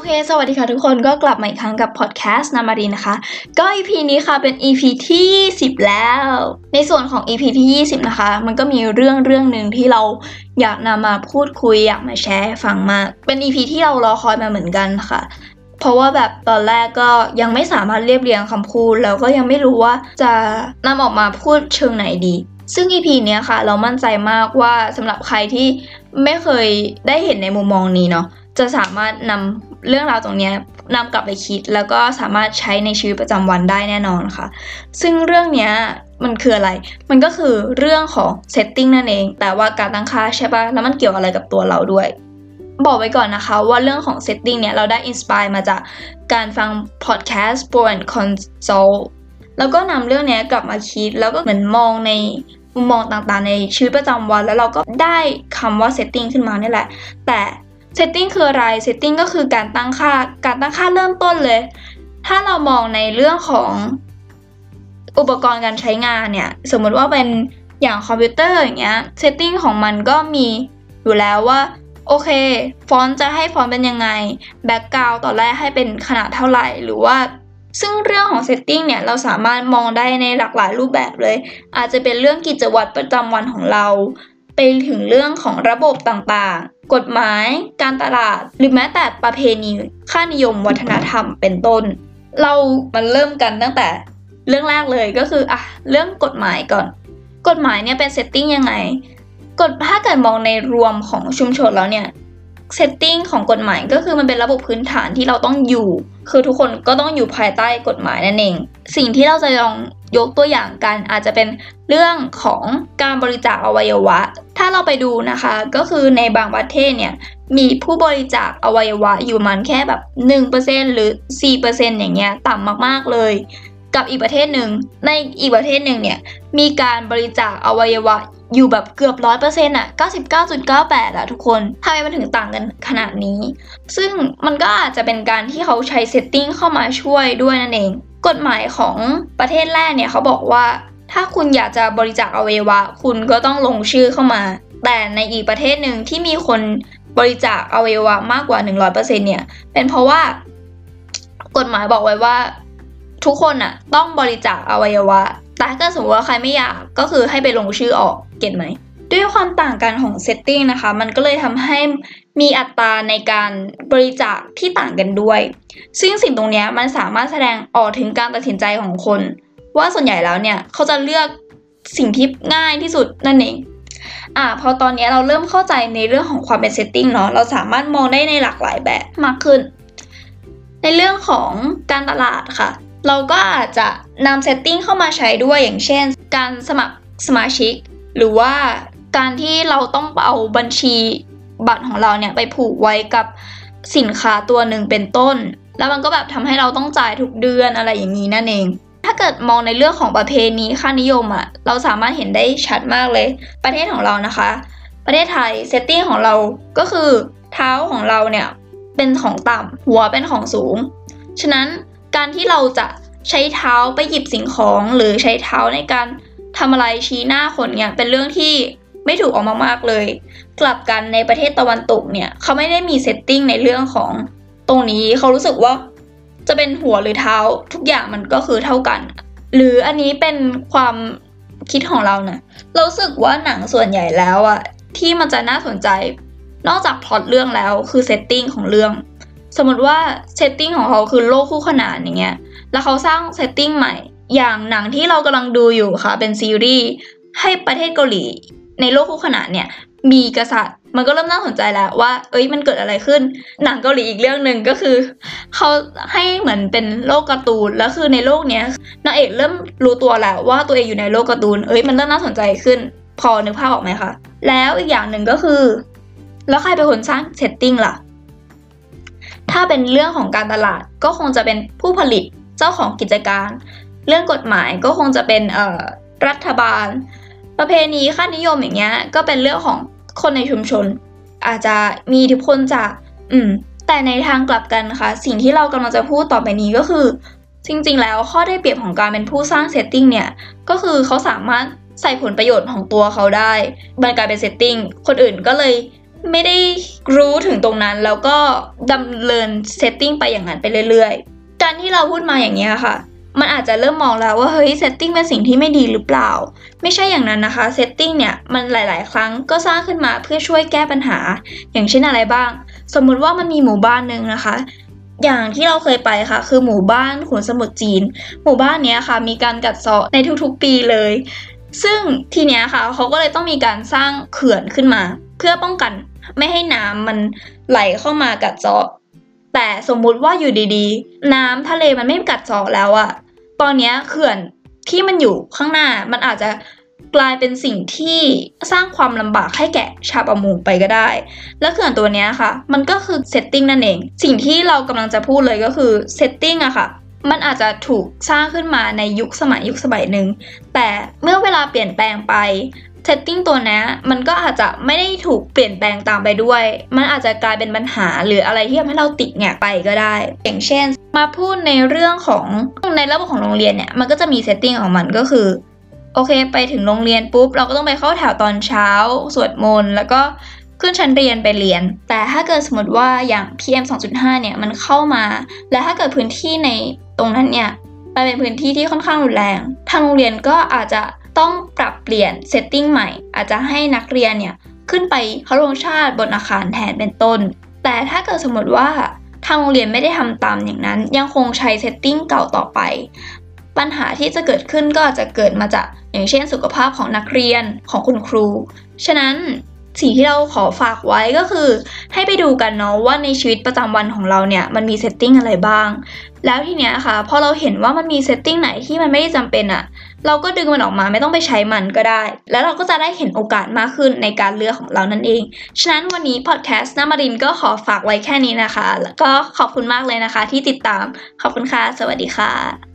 อเค สวัสดีค่ะทุกคนก็กลับมาอีกครั้งกับพอดแคสต์นามารีนะคะ ก็ EP นี้ค่ะเป็น EP ที่ 10 แล้ว ในส่วนของ EP ที่ 20 นะคะ มันก็มีเรื่องเรื่องหนึ่งที่เราอยากนำมาพูดคุยอยากมาแชร์ฟังมาก เป็น EP ที่เรารอคอยมาเหมือนกันค่ะ เพราะว่าแบบตอนแรกก็ยังไม่สามารถเรียบเรียงคำพูด แล้วก็ยังไม่รู้ว่าจะนำออกมาพูดเชิงไหนดีซึ่ง EP เนี้ยค่ะ เรามั่นใจมากว่าสำหรับใครที่ไม่เคยได้เห็นในมุมมองนี้เนาะจะสามารถนำ เรื่องราวตรงนี้นำกลับไปคิดแล้วก็สามารถใช้ในชีวิตประจำวันได้แน่นอนค่ะ ซึ่งเรื่องนี้มันคืออะไร มันก็คือเรื่องของ setting นั่นเอง แต่ว่าการตั้งค่าใช่ปะแล้วมันเกี่ยวอะไรกับตัวเราด้วย บอกไว้ก่อนนะคะว่าเรื่องของ setting เนี่ยเราได้อินสปายมาจากการฟัง podcast Pro and Consult แล้วก็นำเรื่องนี้กลับมาคิดแล้วก็เหมือนมองในมุมมองต่างๆ ในชีวิตประจำวัน แล้วเราก็ได้คำว่า setting ขึ้นมานี่แหละ แต่ setting คืออะไร setting ก็คือการตั้งค่า การตั้งค่าเริ่มต้นเลย ถ้าเรามองในเรื่องของอุปกรณ์การใช้งานเนี่ย สมมติว่าเป็นอย่างคอมพิวเตอร์อย่างเงี้ย setting ของมันก็มีอยู่แล้วว่าโอเค ฟอนต์จะให้ฟอนต์เป็นยังไง background ตอนแรกให้เป็นขนาดเท่าไหร่ หรือว่า ซึ่งเรื่องของ setting เนี่ย เราสามารถมองได้ในหลากหลายรูปแบบเลย อาจจะเป็นเรื่องกิจวัตรประจำวันของเรา ไปถึงเรื่องของระบบต่างๆ กฎหมาย การตลาด หรือแม้แต่ประเพณี ค่านิยมวัฒนธรรมเป็นต้น เรามาเริ่มกันตั้งแต่เรื่องแรกเลยก็คืออะเรื่องกฎหมายก่อน กฎหมายเนี่ยเป็น setting ยังไงกฎถ้าเกิดมองในรวมของชุมชนแล้วเนี่ย setting ของกฎหมายก็คือมันเป็นระบบพื้นฐานที่เราต้องอยู่ คือทุกคนก็ต้องอยู่ภายใต้กฎหมายนั่นเอง สิ่งที่เราจะลอง ยกตัวอย่างกันอาจจะเป็นเรื่องของการบริจาคอวัยวะ ถ้าเราไปดูนะคะ ก็คือในบางประเทศเนี่ยมีผู้บริจาคอวัยวะอยู่มันแค่แบบ 1%หรือ 4%อย่างเงี้ยต่ำมากๆเลย กับอีกประเทศหนึ่งในอีกประเทศหนึ่งเนี่ยมีการบริจาคอวัยวะอยู่แบบเกือบร้อยเปอร์เซ็นต์อะเก้าสิบเก้าจุดเก้าแปดอะทุกคนทำไมมันถึงต่างกันขนาดนี้ ซึ่งมันก็อาจจะเป็นการที่เขาใช้ setting เข้ามาช่วยด้วยนั่นเอง กฎหมายของประเทศแรกเนี่ยเขาบอกว่า ถ้าคุณอยากจะบริจาคอวัยวะ คุณก็ต้องลงชื่อเข้ามา แต่ในอีกประเทศหนึ่งที่มีคนบริจาคอวัยวะมากกว่า 100%เนี่ย เป็นเพราะว่ากฎหมายบอกไว้ว่า ทุกคนอะต้องบริจาคอวัยวะ แต่ถ้าสมมติว่าใครไม่อยากก็คือให้ไปลงชื่อออกเก็ตไหม ด้วยความต่างกันของ setting นะคะ มันก็เลยทำให้มีอัตราในการบริจาคที่ต่างกันด้วย ซึ่งสิ่งตรงนี้มันสามารถแสดงออกถึงการตัดสินใจของคน ว่าส่วนใหญ่แล้วเนี่ยเขาจะเลือกสิ่งที่ง่ายที่สุดนั่นเองอ่าพอตอนนี้เราเริ่มเข้าใจในเรื่องของความเป็น setting เนาะเราสามารถมองได้ในหลากหลายแบบมากขึ้น ในเรื่องของการตลาดค่ะ เราก็อาจจะนำ setting เข้ามาใช้ด้วยอย่างเช่น การสมัครสมาชิก หรือว่า การที่เราต้องเอาบัญชีบัตรของเราเนี่ยไปผูกไว้กับสินค้าตัวหนึ่งเป็นต้น แล้วมันก็แบบทำให้เราต้องจ่ายทุกเดือนอะไรอย่างนี้นั่นเอง ถ้าเกิดมองในเรื่องของประเพณีค่านิยมอะ่ะเราสามารถเห็นได้ชัดมากเลย ประเทศของเรานะคะ ประเทศไทย setting ของเราก็คือเท้าของเราเนี่ยเป็นของต่ำหัวเป็นของสูง ฉะนั้นการที่เราจะใช้เท้าไปหยิบสิ่งของหรือใช้เท้าในการทำอะไรชี้หน้าคนเนี่ยเป็นเรื่องที่ ไม่ถูกออกมากเลย กลับกันในประเทศตะวันตกเนี่ยเขาไม่ได้มีเซตติ้งในเรื่องของตรงนี้เขารู้สึกว่าจะเป็นหัวหรือเท้าทุกอย่างมันก็คือเท่ากัน หรืออันนี้เป็นความคิดของเรานะเราสึกว่าหนังส่วนใหญ่แล้วอะที่มันจะน่าสนใจ นอกจากพล็อตเรื่องแล้วคือ setting ของเรื่อง สมมติว่า setting ของเขาคือโลกคู่ขนานอย่างเงี้ยแล้วเขาสร้าง setting ใหม่ อย่างหนังที่เรากำลังดูอยู่ค่ะเป็นซีรีส์ให้ประเทศเกาหลี ในโลกคู่ขนานเนี่ยมีกษัตริย์ มันก็เริ่มน่าสนใจแล้วว่า เอ้ยมันเกิดอะไรขึ้น หนังเกาหลีอีกเรื่องหนึ่งก็คือเขาให้เหมือนเป็นโลกการ์ตูนแล้วคือในโลกเนี้ยนางเอกเริ่มรู้ตัวแล้วว่าตัวเองอยู่ในโลกการ์ตูน เอ้ยมันเริ่มน่าสนใจขึ้น พอนึกภาพออกไหมคะแล้วอีกอย่างหนึ่งก็คือ แล้วใครเป็นคนสร้าง setting ล่ะถ้าเป็นเรื่องของการตลาดก็คงจะเป็นผู้ผลิตเจ้าของกิจการ เรื่องกฎหมายก็คงจะเป็นรัฐบาล ประเพณีค่านิยมอย่างเงี้ย ก็เป็นเรื่องของคนในชุมชน อาจจะมีอิทธิพลจาก อืม แต่ในทางกลับกันนะคะสิ่งที่เรากำลังจะพูดต่อไปนี้ก็คือ จริง ๆ แล้วข้อได้เปรียบของการเป็นผู้สร้าง setting เนี่ย ก็คือเขาสามารถใส่ผลประโยชน์ของตัวเขาได้มันกลายเป็น setting คนอื่นก็เลยไม่ได้รู้ถึงตรงนั้น แล้วก็ดำเนิน setting ไปอย่างนั้นไปเรื่อย ๆ การที่เราพูดมาอย่างนี้ค่ะ มันอาจจะเริ่มมองแล้วว่าเฮ้ย setting เป็นสิ่งที่ไม่ดีหรือเปล่า ไม่ใช่อย่างนั้นนะคะ setting เนี่ยมันหลาย ๆ ครั้งก็สร้างขึ้นมาเพื่อช่วยแก้ปัญหา อย่างเช่นอะไรบ้าง สมมุติว่ามันมีหมู่บ้านหนึ่งนะคะ อย่างที่เราเคยไปค่ะ คือหมู่บ้านขุนสมุทรจีน หมู่บ้านนี้ค่ะ มีการกัดเซาะในทุกๆ ปีเลย ซึ่งทีเนี้ยค่ะเขาก็เลยต้องมีการสร้างเขื่อนขึ้นมา เพื่อป้องกันไม่ให้น้ำมันไหลเข้ามากัดเซาะ แต่สมมุติว่าอยู่ดีๆ น้ำทะเลมันไม่กัดเซาะแล้วอะตอนเนี้ยเขื่อนที่มันอยู่ข้างหน้ามันอาจจะกลายเป็นสิ่งที่สร้างความลำบากให้แก่ชาวประมงไปก็ได้ และเขื่อนตัวเนี้ยค่ะ มันก็คือเซตติ้งนั่นเอง สิ่งที่เรากำลังจะพูดเลยก็คือ setting อะค่ะ มันอาจจะถูกสร้างขึ้นมาในยุคสมัยยุคสมัยหนึ่ง แต่เมื่อเวลาเปลี่ยนแปลงไป setting ตัวนี้มันก็อาจจะไม่ได้ถูกเปลี่ยนแปลงตามไปด้วย มันอาจจะกลายเป็นปัญหาหรืออะไรที่ทำให้เราติดแหง็กไปก็ได้ อย่างเช่น มาพูดในเรื่องของในระบบของโรงเรียนเนี่ยมันก็จะมี setting ของมันก็คือโอเค ไปถึงโรงเรียนปุ๊บ เราก็ต้องไปเข้าแถวตอนเช้า สวดมนต์แล้วก็ขึ้นชั้นเรียนไปเรียน แต่ถ้าเกิดสมมติว่าอย่าง PM 2.5 เนี่ยมันเข้ามา และถ้าเกิดพื้นที่ในตรงนั้นเนี่ยมันเป็นพื้นที่ที่ค่อนข้างรุนแรง ทางโรงเรียนก็อาจจะ ต้องปรับเปลี่ยน setting ใหม่ อาจจะให้นักเรียนเนี่ยขึ้นไปเคารพชาติบนอาคารแทนเป็นต้น แต่ถ้าเกิดสมมติว่าทางโรงเรียนไม่ได้ทำตามอย่างนั้น ยังคงใช้ setting เก่าต่อไป ปัญหาที่จะเกิดขึ้นก็อาจจะเกิดมาจากอย่างเช่นสุขภาพของนักเรียนของคุณครู ฉะนั้นสิ่งที่เราขอฝากไว้ก็คือ ให้ไปดูกันเนาะว่าในชีวิตประจำวันของเราเนี่ยมันมี setting อะไรบ้าง แล้วทีเนี้ยค่ะพอเราเห็นว่ามันมี setting ไหนที่มันไม่ได้จำเป็นอะ เราก็ดึงมันออกมาไม่ต้องไปใช้มันก็ได้ แล้วเราก็จะได้เห็นโอกาสมากขึ้นในการเลือกของเรานั่นเอง ฉะนั้นวันนี้พอดแคสต์น้ามารินก็ขอฝากไว้แค่นี้นะคะ แล้วก็ขอบคุณมากเลยนะคะที่ติดตาม ขอบคุณค่ะ สวัสดีค่ะ